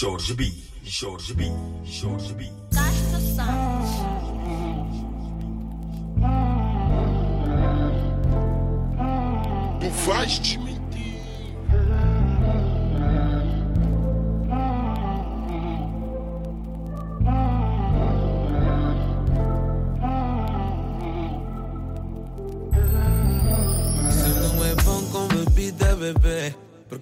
Jorge B, Jorge B, Jorge B. Castro Santos. Tu vais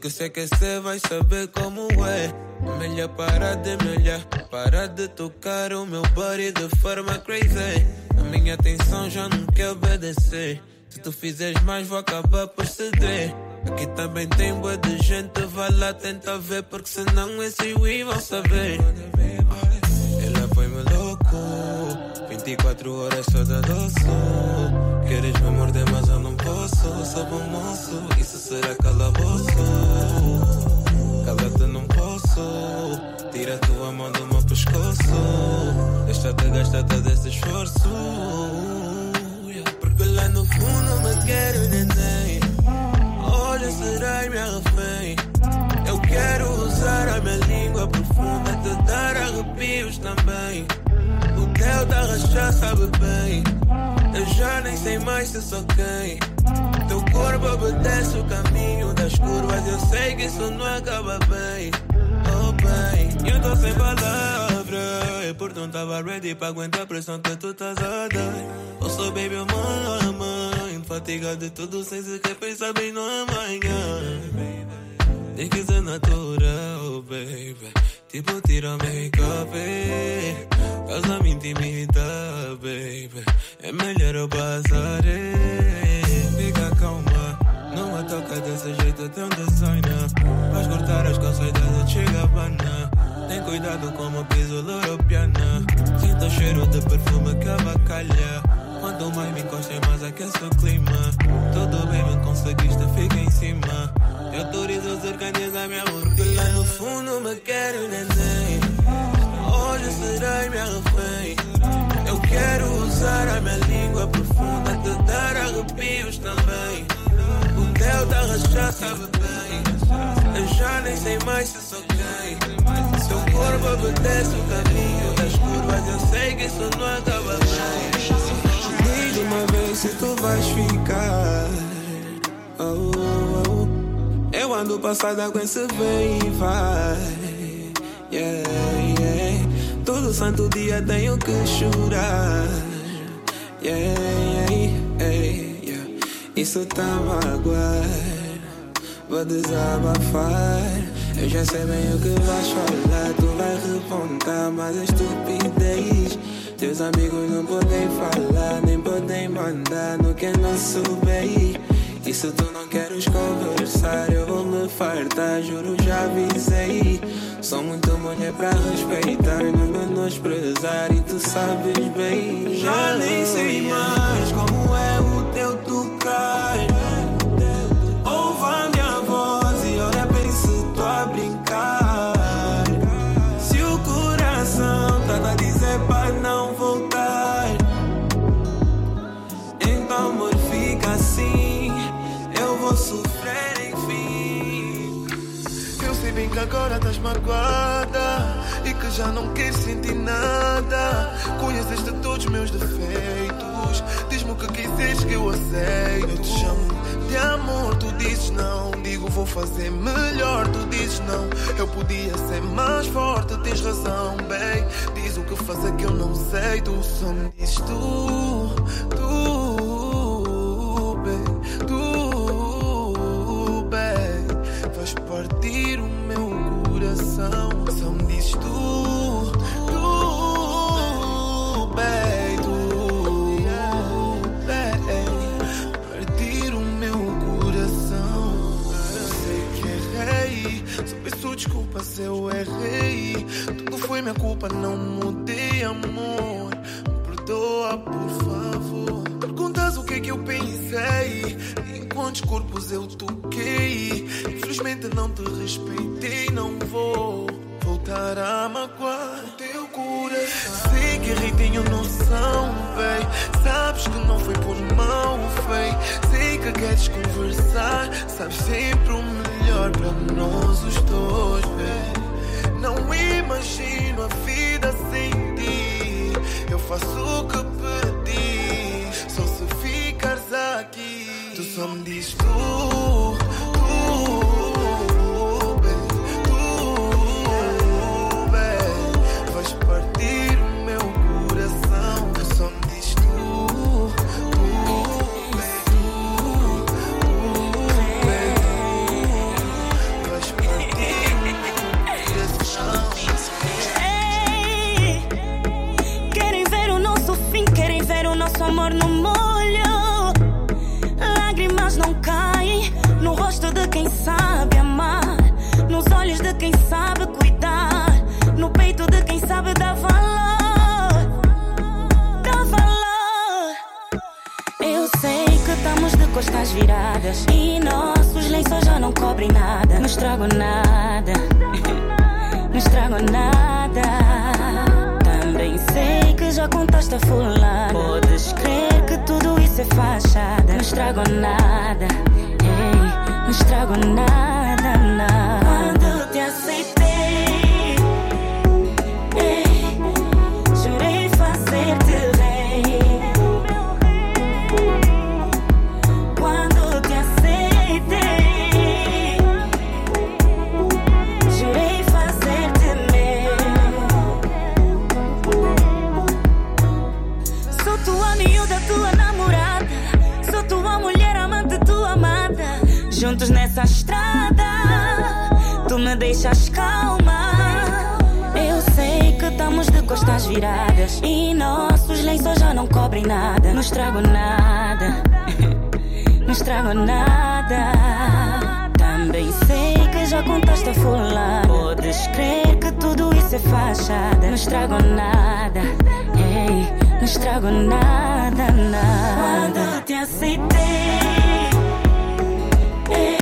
Porque sei que cê vai saber como é. Melhor parar de me olhar, parar de tocar o meu body de forma crazy. A minha atenção já não quer obedecer. Se tu fizeres mais, vou acabar por ceder. Aqui também tem boa de gente, vai lá tentar ver, porque senão esses we vão saber. 24 horas da doce. Queres me morder, mas eu não posso. Sou bom moço, isso será calabouço. Cala-te, não posso. Tira a tua mão do meu pescoço. Deixa-te gastar todo esse esforço. Porque lá no fundo me quero neném. Olha, serás minha refém. Eu quero usar a minha língua profunda, te dar arrepios também. O teu da rachar sabe bem. Eu já nem sei mais se sou quem. Teu corpo obedece o caminho das curvas. Eu sei que isso não acaba bem. Oh, bem, eu tô sem palavras. E por não tava ready pra aguentar a pressão que tu estás a dar. Eu sou baby, mãe. Fatiga de tudo sem sequer pensar bem no amanhã. Tem que ser natural, baby. Tipo, tira make-up, eh. causa me intimida, baby. É melhor eu passar, eh. Fica calma, não me toca desse jeito tão designer. Vais cortar as calças da chega bana. Tem cuidado como piso loropiana. Sinto o cheiro de perfume que abacalha. Quanto mais me encostem, mais aquece o clima. Tudo bem, me conseguiste, fica em cima. Eu autorizo cercanias da minha porque lá no fundo me quero neném. Hoje serás minha refém. Eu quero usar a minha língua profunda, te dar arrepios também. O teu da rachar sabe bem. Eu já nem sei mais se sou quem. Seu corpo obedece o caminho das curvas. Eu sei que isso não acaba bem. Diz uma vez se tu vais ficar. Oh. Eu ando passada com esse vem e vai. Yeah, yeah. Todo santo dia tenho que chorar. Yeah. Isso tá magoar. Vou desabafar. Eu já sei bem o que vais falar. Tu vai repontar, mas é estupidez. Teus amigos não podem falar, nem podem mandar no que é nosso bem. E se tu não queres conversar, eu vou me fartar, juro, já avisei. Sou muito mulher pra respeitar, não menosprezar, e tu sabes bem. Já nem sei mais como é agora estás magoada e que já não queres sentir nada. Conheces de todos meus defeitos. Diz-me o que quiseres que eu aceito. Eu te chamo de amor, tu dizes não. Digo, vou fazer melhor, tu dizes não. Eu podia ser mais forte, tens razão, bem. Diz o que fazer que eu não sei, tu só me dizes tu, se eu errei. Tudo foi minha culpa, não mudei, amor. Me perdoa, por favor. Perguntas o que é que eu pensei, em quantos corpos eu toquei. Infelizmente não te respeitei, não vou voltar a magoar teu coração. Sei que errei, tenho noção, bem. Sabes que não foi por mal, feio. Sei que queres conversar, sabes sempre o melhor para nós os dois. Não imagino a vida sem ti. Eu faço o que pedi, só se ficares aqui. Tu só me dizes me deixas calma. Eu sei que estamos de costas viradas e nossos lençóis já não cobrem nada. Não estrago nada não estrago nada. Também sei que já contaste a fulana. Podes crer que tudo isso é fachada. Não estrago nada, ei, não estrago nada, nada. Quando te aceitei, ei,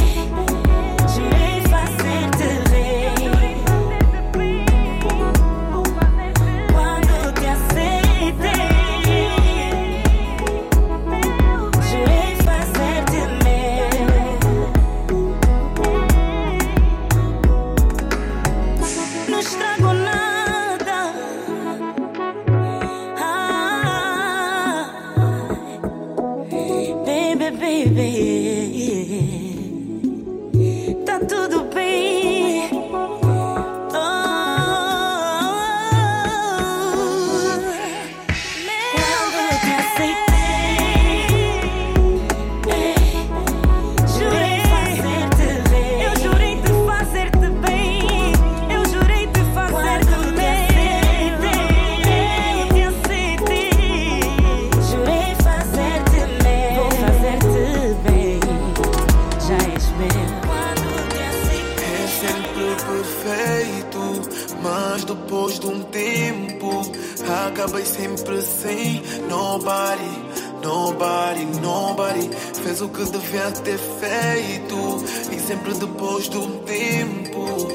acabei sempre sem nobody. Nobody, nobody fez o que devia ter feito. E sempre depois de um tempo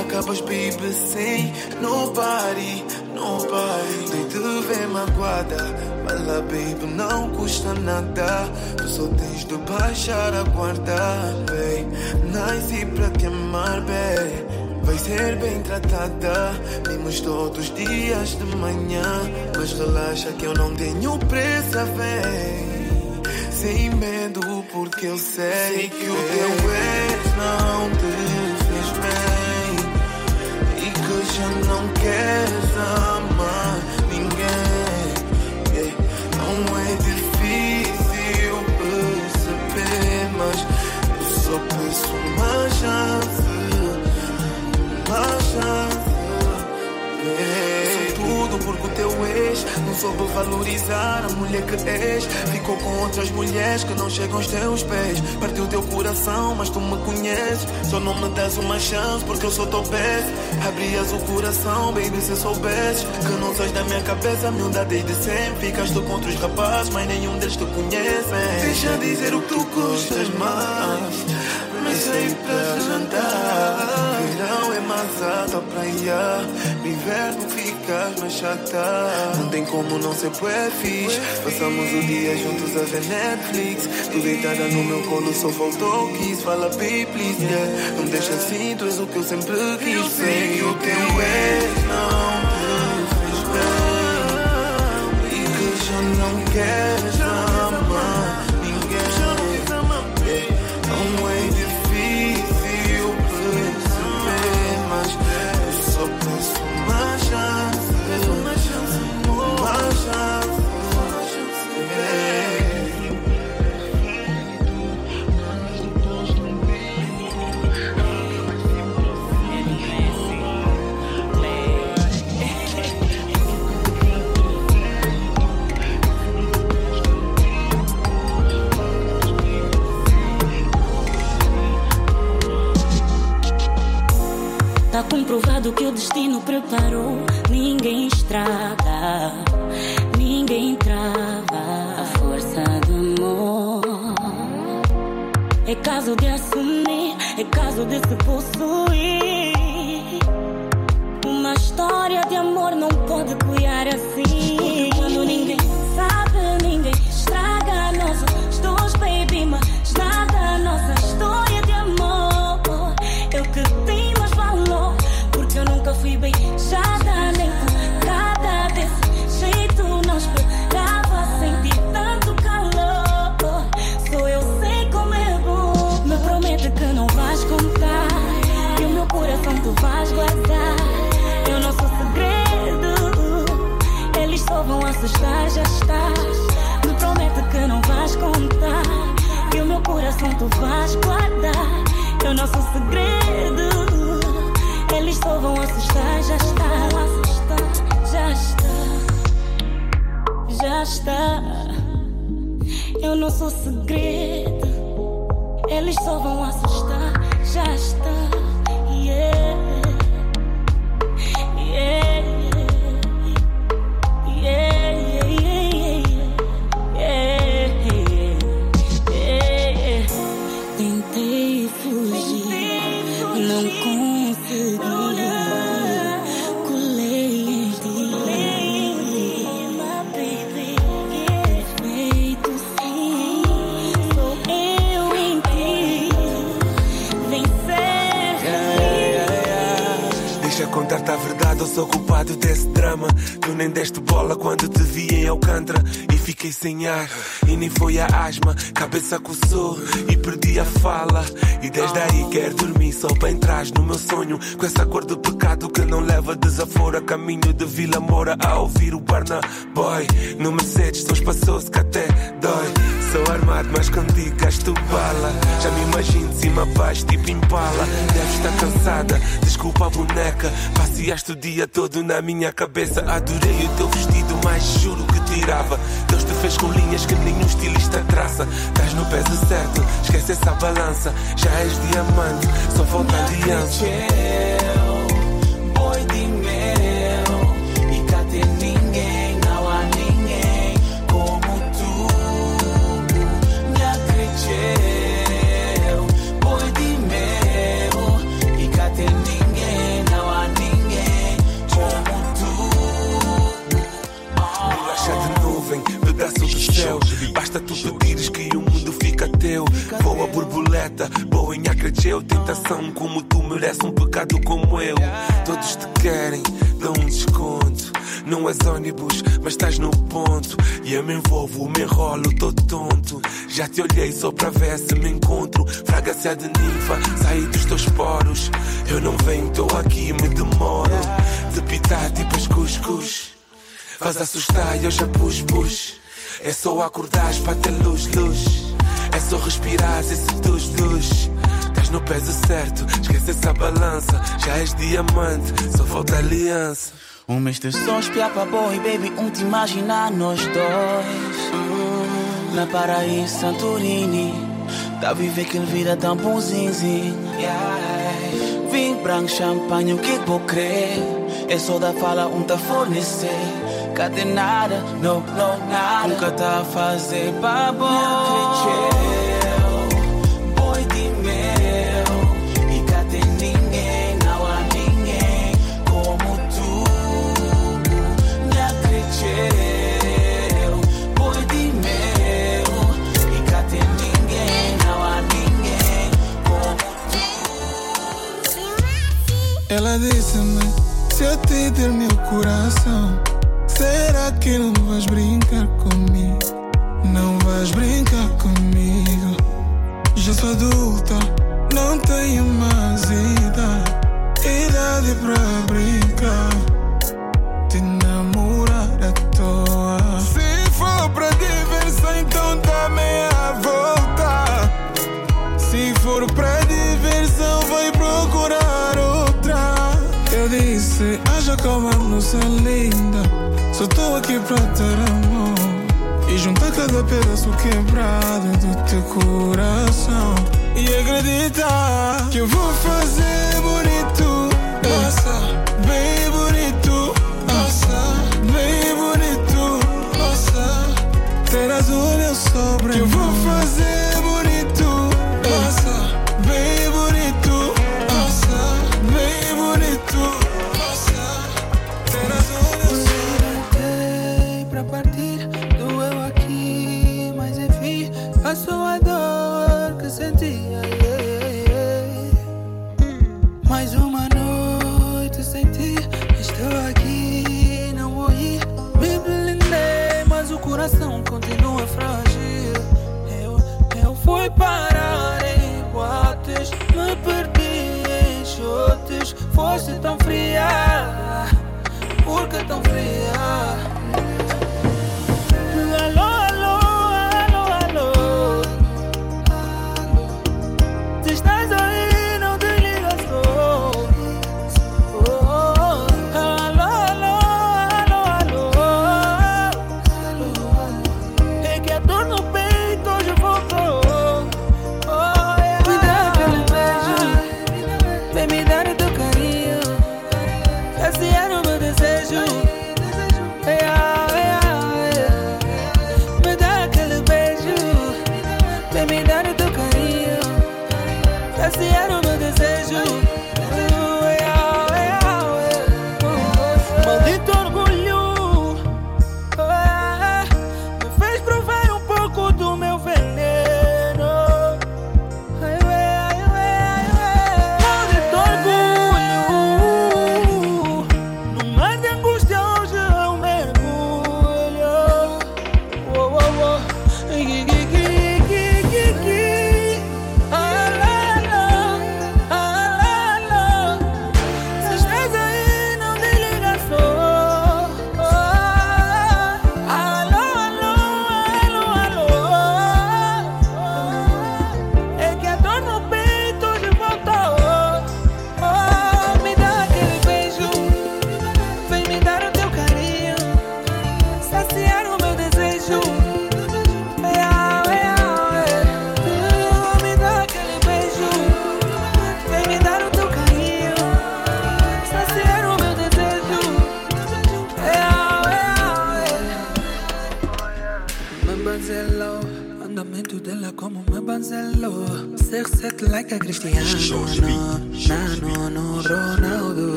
acabas, baby, sem nobody, nobody. Nem te ver magoada, mas lá, baby, não custa nada. Tu só tens de baixar a guarda, babe. Nasci pra te amar, babe. Vai ser bem tratada, vimos todos os dias de manhã. Mas relaxa que eu não tenho pressa, vem. Sem medo, porque eu sei que o teu ex não te fez bem. E que já não queres amar ninguém. Yeah. Não é difícil perceber, mas eu só peço uma chance. Sou tudo porque o teu ex não soube valorizar a mulher que és. Ficou com outras mulheres que não chegam aos teus pés. Partiu teu coração, mas tu me conheces. Só não me das uma chance porque eu sou teu best. Abrias o coração, baby, se soubesses que não sais da minha cabeça, miúda desde sempre. Ficaste com outros rapazes, mas nenhum deles te conhece. Deixa dizer o que tu gostas mais. Mas sei pra jantar. Verão é mais alta praia. No inverno fica ficas mais chata. Não tem como não ser fixe. Passamos o dia juntos a ver Netflix. Tu deitada no meu colo, só faltou kiss. Fala, baby, please, yeah. Não me deixa assim, tu és o que eu sempre quis. Eu sei que o teu ex não te fez bem. E que já não queres amar Tá comprovado que o destino preparou. Ninguém estraga, ninguém trava a força do amor. É caso de assumir, é caso de se possuir. Uma história de amor não pode cuidar assim. Tu vais guardar. É o nosso segredo. Eles só vão assustar, já está. Já está. Já está. É o nosso segredo. Eles só vão assustar, já está. Deste bola quando te vi em Alcântara fiquei sem ar. E nem foi a asma, cabeça coçou e perdi a fala. E desde aí quero dormir só para entrar no meu sonho. Com essa cor de pecado que não leva desaforo. A caminho de Vila Moura a ouvir o Barna Boy. No Mercedes só espaçoso que até dói. Sou armado, mas contigo gasto bala. Já me imagino de cima baixo, tipo impala. Deve estar cansada, desculpa a boneca. Passeaste o dia todo na minha cabeça. Adorei o teu vestido, mas juro que tirava. Fez com linhas que nenhum estilista traça. Estás no peso certo, esquece essa balança. Já és diamante, só falta aliança. Pedaço do céu. Basta tu pedires que o mundo fica teu. Voa borboleta, boa em acredeu. Tentação como tu merece um pecado como eu. Todos te querem, dão um desconto. Não és ônibus, mas estás no ponto. E eu me envolvo, me enrolo, tô tonto. Já te olhei só pra ver se me encontro. Fraga-se de ninfa, saí dos teus poros. Eu não venho, tô aqui, me demoro. De pitar tipo as cuscuz. Faz assustar e eu já pus, pus. É só acordares para ter luz, luz. É só respirar esse dos, dos. Estás no peso certo, esquece essa balança. Já és diamante, só falta aliança. Um mês de só espiar pra boy, baby, um te imaginar nós dois. Na paraíso Santorini, tá a viver aquele vida tão bonzinho. Yeah. Vinho branco, champanhe, o que vou crer? É só da fala um tá fornecer não, não, nada. Nunca tá a fazer babo. Me boi de meu. E cadê ninguém, não há ninguém como tu. Me tu. Ela disse-me: Se eu te der meu coração, será que não vais brincar comigo? Não vais brincar comigo. Já sou adulta, não tenho mais idade, idade pra brincar. Te namorar à toa. Se for pra diversão, então dá-me a volta. Se for pra diversão, vai procurar outra. Eu disse, haja calma, moça linda. Só tô aqui pra ter amor. E juntar cada pedaço quebrado do teu coração. E acreditar que eu vou fazer bonito. Nossa, bem bonito. Nossa, bem bonito. Nossa, terás o meu sobre. Que eu vou fazer coração continua frágil. Eu, eu fui parar em boates, me perdi em chutes. Foste tão fria, por que tão fria?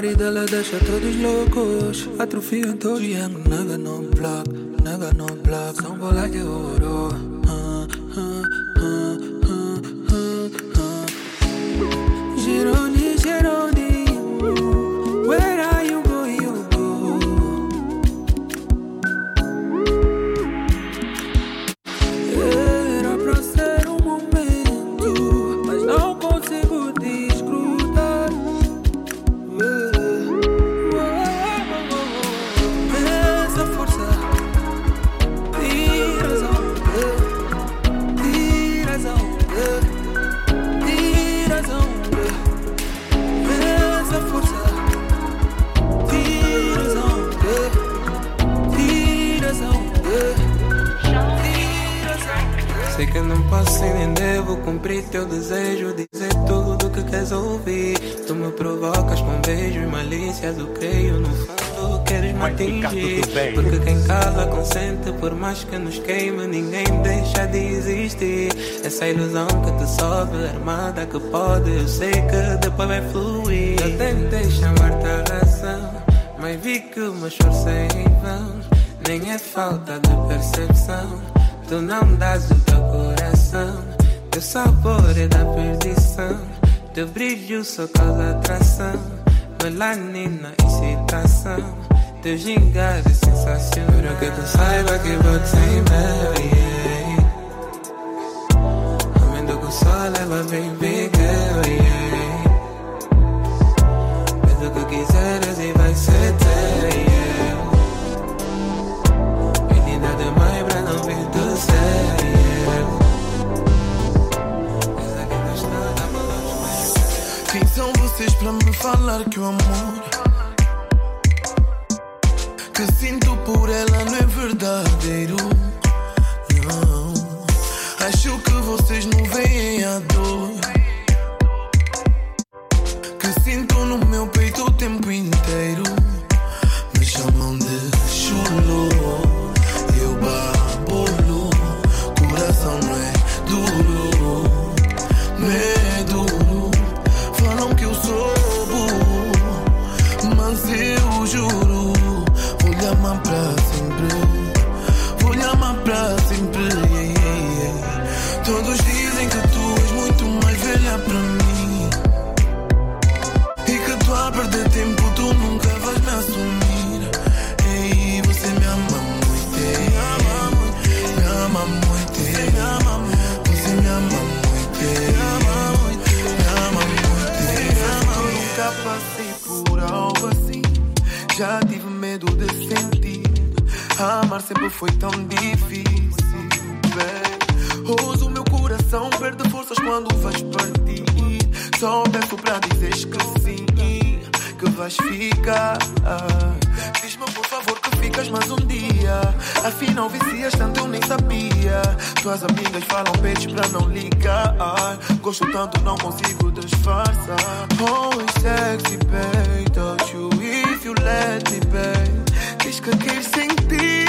Do. Mas o body dela deixa todos loucos. Atrofia em todo triângulo, nada no block, nada no block. São bolas Porque quem cala consente, por mais que nos queime, ninguém deixa de existir. Essa ilusão que te sobe, armada que pode, eu sei que depois vai fluir. Eu tentei chamar-te a razão, mas vi que o meu esforço é em vão. Nem é falta de percepção, tu não dás o teu coração. Teu sabor é da perdição, teu brilho só causa atração. Melanina, excitação. De gingado de sensacional. Juro que tu saiba que você é Mary. Amendo com sol, leva bem big. Faz o que quiseres e vai ser teu, yeah. Menina demais pra não vir do céu, yeah. Quem são vocês pra me falar que o amor que sinto por ela não é verdadeiro. Não, acho que vocês não veem a dor. mas um dia. Afinal vicias tanto eu nem sabia. Tuas amigas falam peixe pra não ligar. Gosto tanto, não consigo disfarçar. Oh, Always sexy, baby, Don't you? If you let me, be. Diz que quer sentir.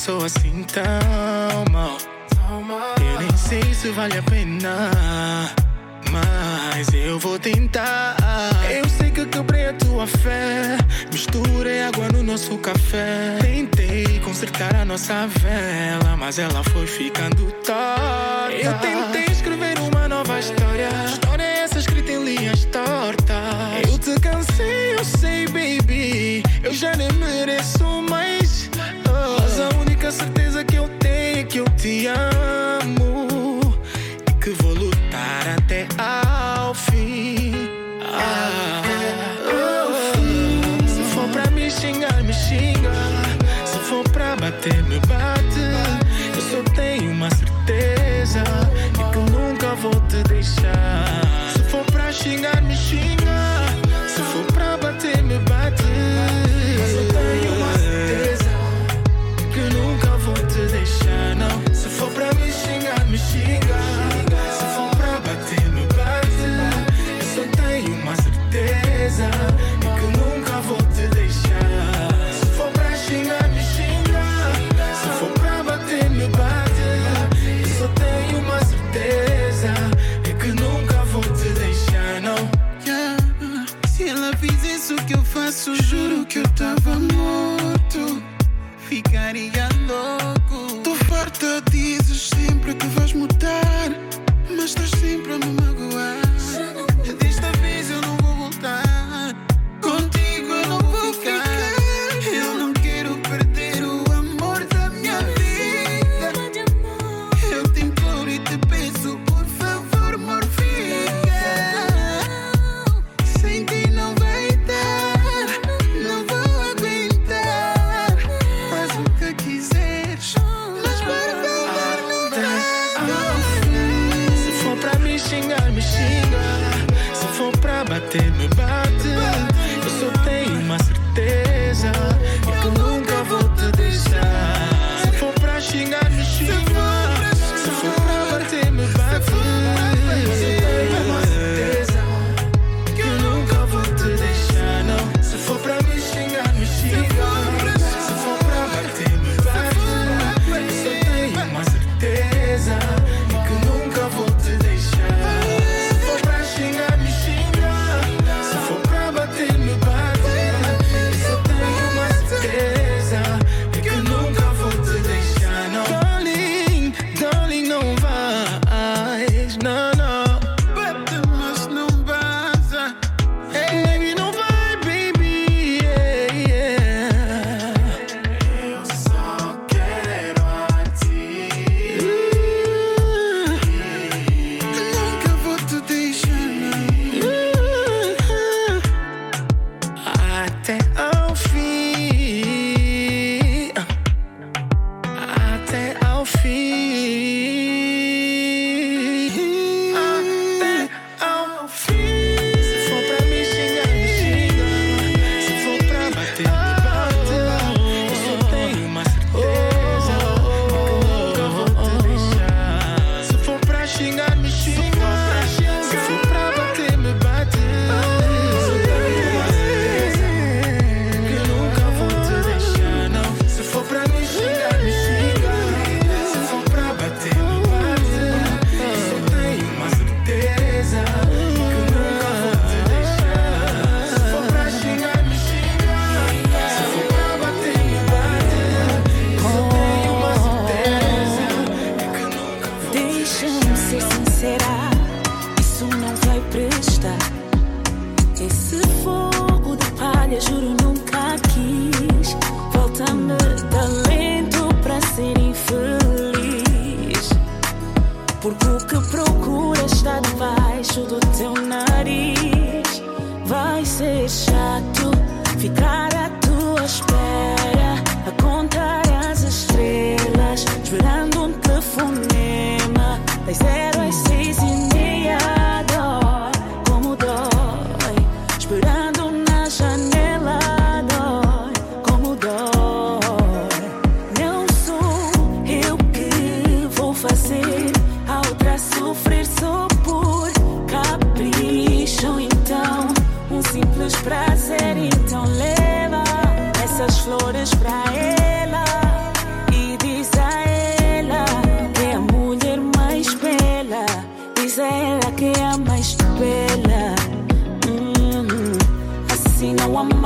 sou assim tão mal. Eu nem sei se vale a pena, mas eu vou tentar. Eu sei que quebrei a tua fé, misturei água no nosso café. Tentei consertar a nossa vela, mas ela foi ficando torta. Eu tentei escrever uma nova história, história essa escrita em linhas tortas. Eu te cansei, eu sei, baby, eu já nem mereço mais. eu te amo.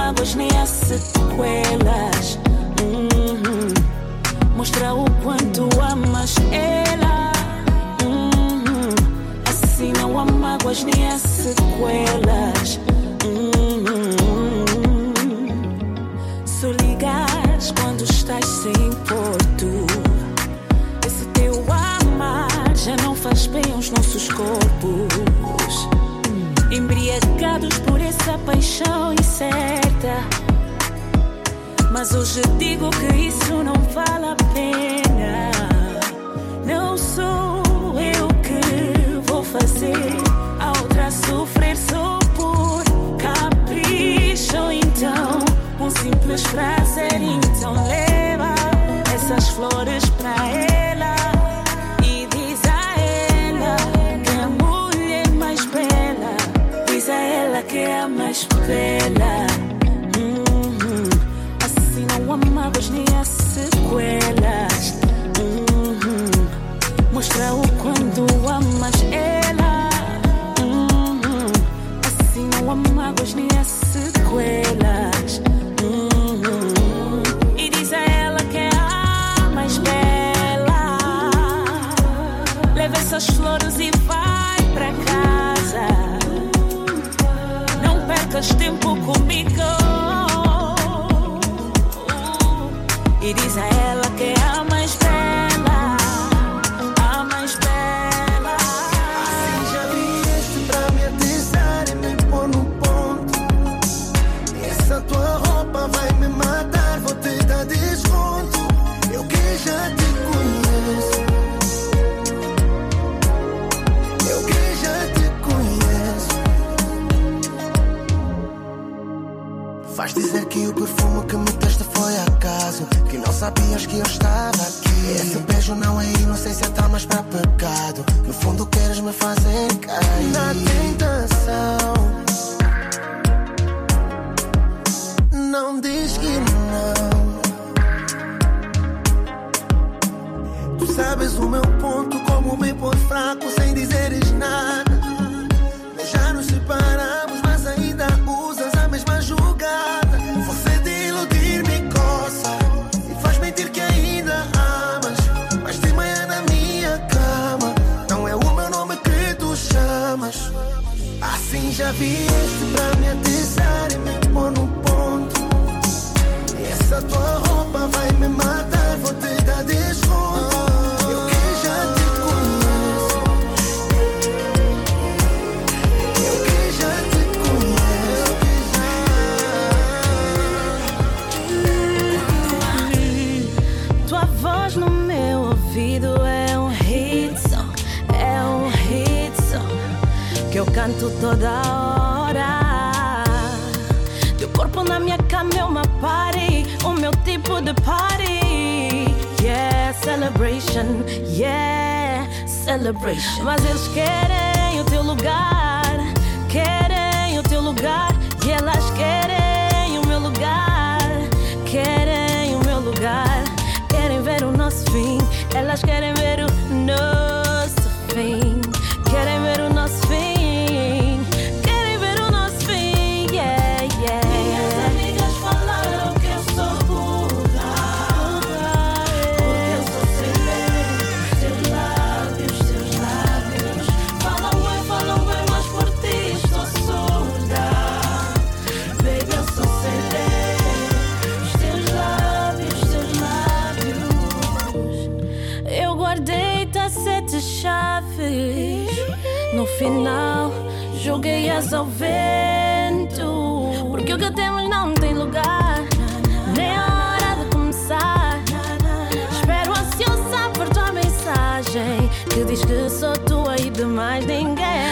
mágoas nem há sequelas. Uhum. Mostrar o quanto amas ela. Uhum. Assim não há mágoas nem há sequelas. Uhum. Só ligas quando estás sem porto. Esse teu amar já não faz bem aos nossos corpos embriagados por essa paixão incerta. Mas hoje digo que isso não vale a pena. Não sou eu que vou fazer a outra sofrer só por capricho. Então, um simples prazer, então leva essas flores já vieste para me aterrar e me pôr no ponto. Essa tua roupa vai me matar, vou te dar desconto. Eu que já te conheço. Eu que já te conheço. Tua voz no meu ouvido é um hit song, é um hit song que eu canto toda celebration, yeah, celebration. Mas eles querem o teu lugar, querem o teu lugar, e elas querem o meu lugar, querem o meu lugar, querem ver o nosso fim, elas querem ver o nosso fim. No final, joguei-as ao vento. Porque o que temos não tem lugar. Nem hora de começar. Espero ansiosa por tua mensagem. Que diz que sou tua e de mais ninguém.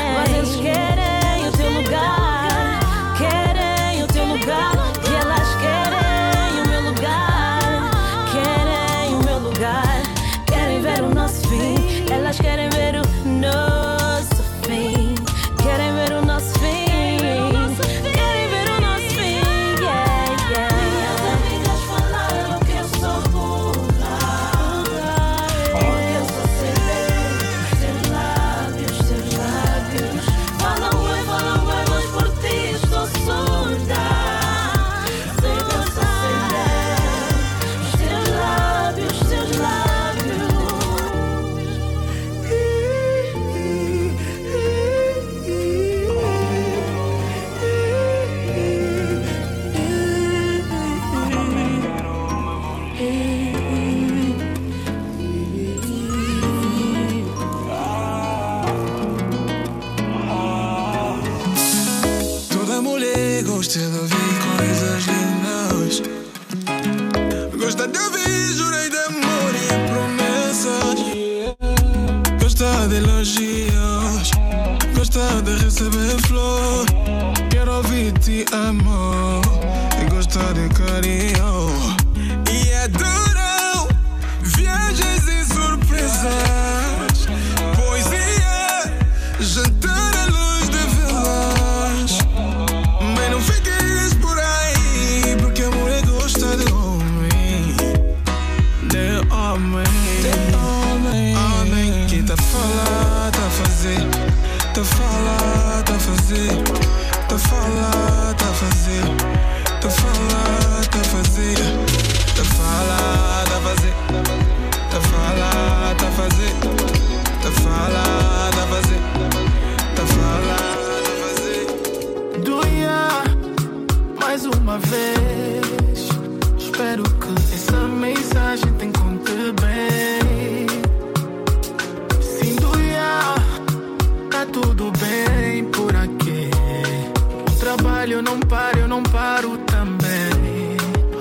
não paro também.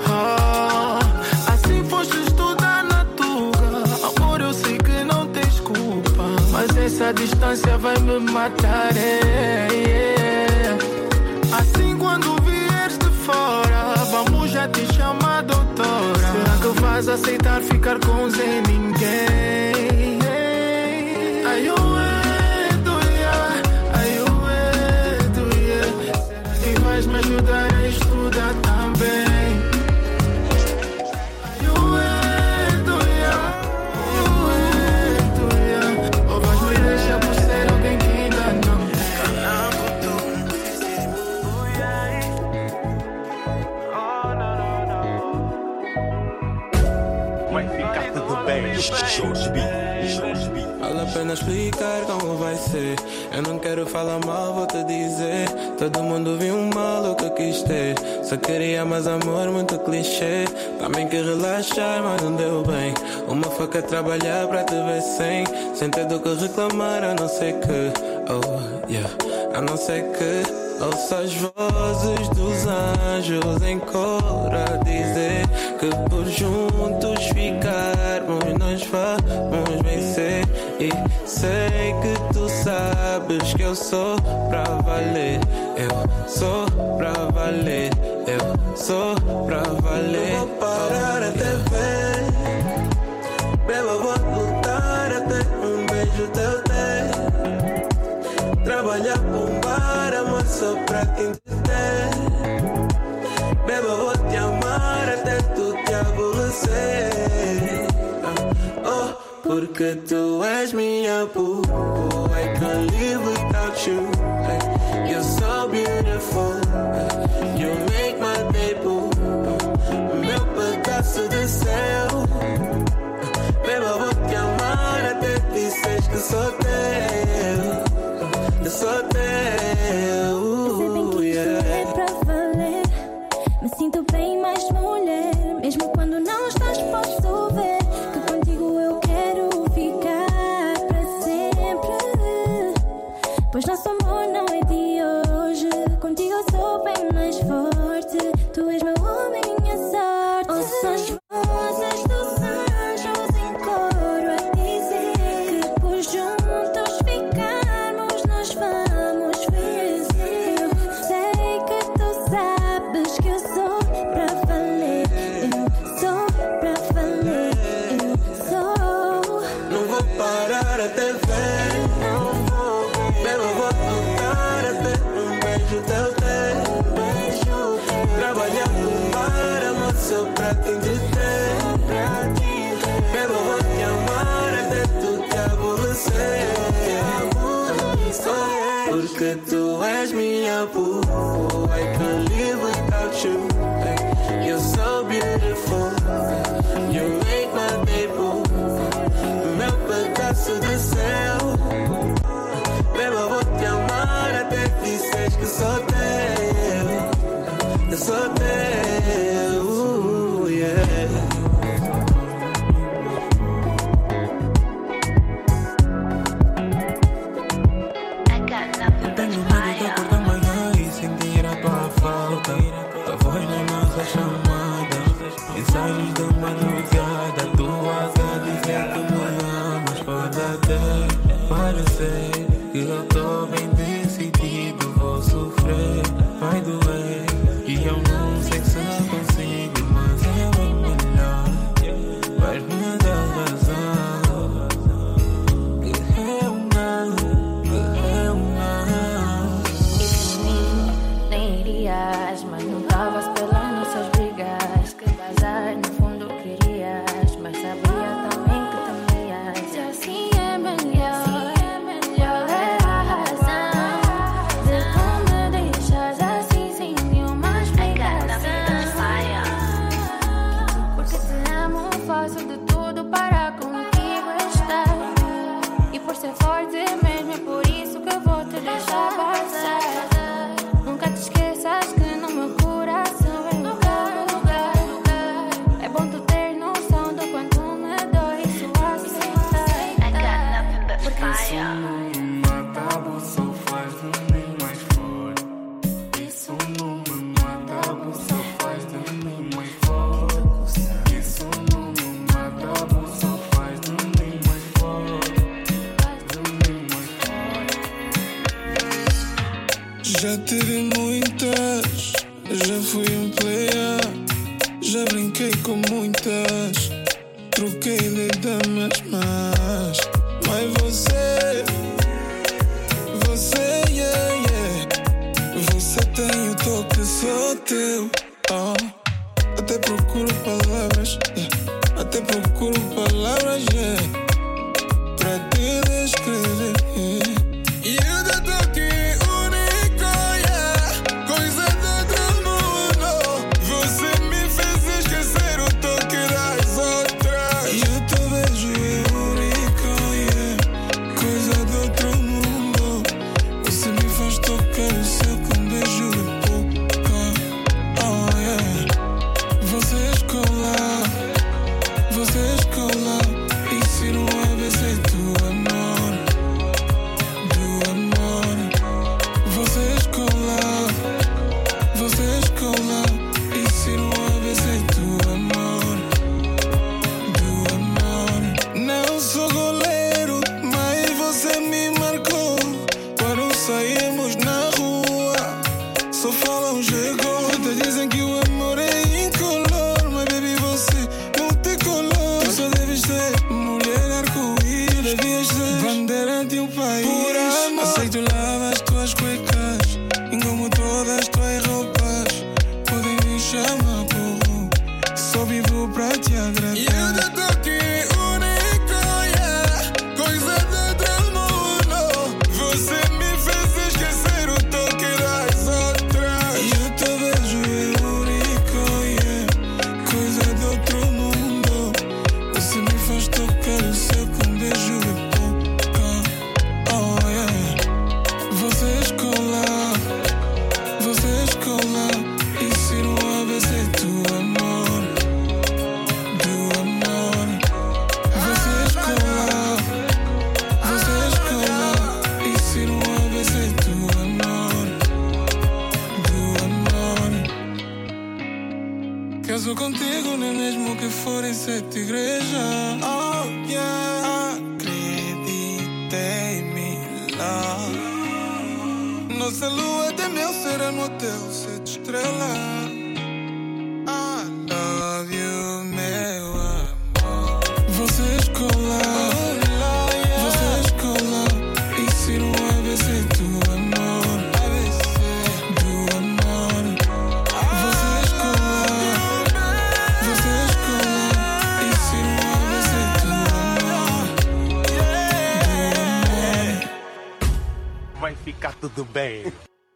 Oh, assim foste estudar na tua. Amor, eu sei que não tens culpa. Mas essa distância vai me matar. Yeah, yeah. Assim quando vieres de fora, vamos já te chamar doutora. Será que vais aceitar ficar com sem ninguém? Vai ficar tudo bem. Jorge B. Jorge B. Vale a pena explicar como vai ser. Eu não quero falar mal, vou te dizer. Todo mundo viu um mal o que quis ter. Só queria mais amor, muito clichê. Também que relaxar, mas não deu bem. Uma faca trabalhar pra te ver sem. Sem ter do que reclamar, a não ser que. Oh, yeah. A não ser que. Ouça as vozes dos anjos em dizer que por juntos ficarmos nós vamos vencer. E sei que sabes que eu sou pra valer. Eu sou pra valer. Eu sou pra valer. Não vou parar até ver. Beba, vou lutar até um beijo teu ter. Trabalhar um bar, amor só pra te Oh, porque tu és minha boo. I can't live without you. You're so beautiful. You make my day boo. Meu pedaço de céu. Beba, vou te amar até disseres que sou teu. Eu sou. Porque tu és minha boo. I can't live without you. You're so beautiful. You make my day boo. Meu pedaço de céu. Beba, vou te amar até que disseres que sou teu. Eu sou teu. tô que sou teu. Oh. Até procuro palavras, yeah. até procuro palavras yeah. pra te descrever.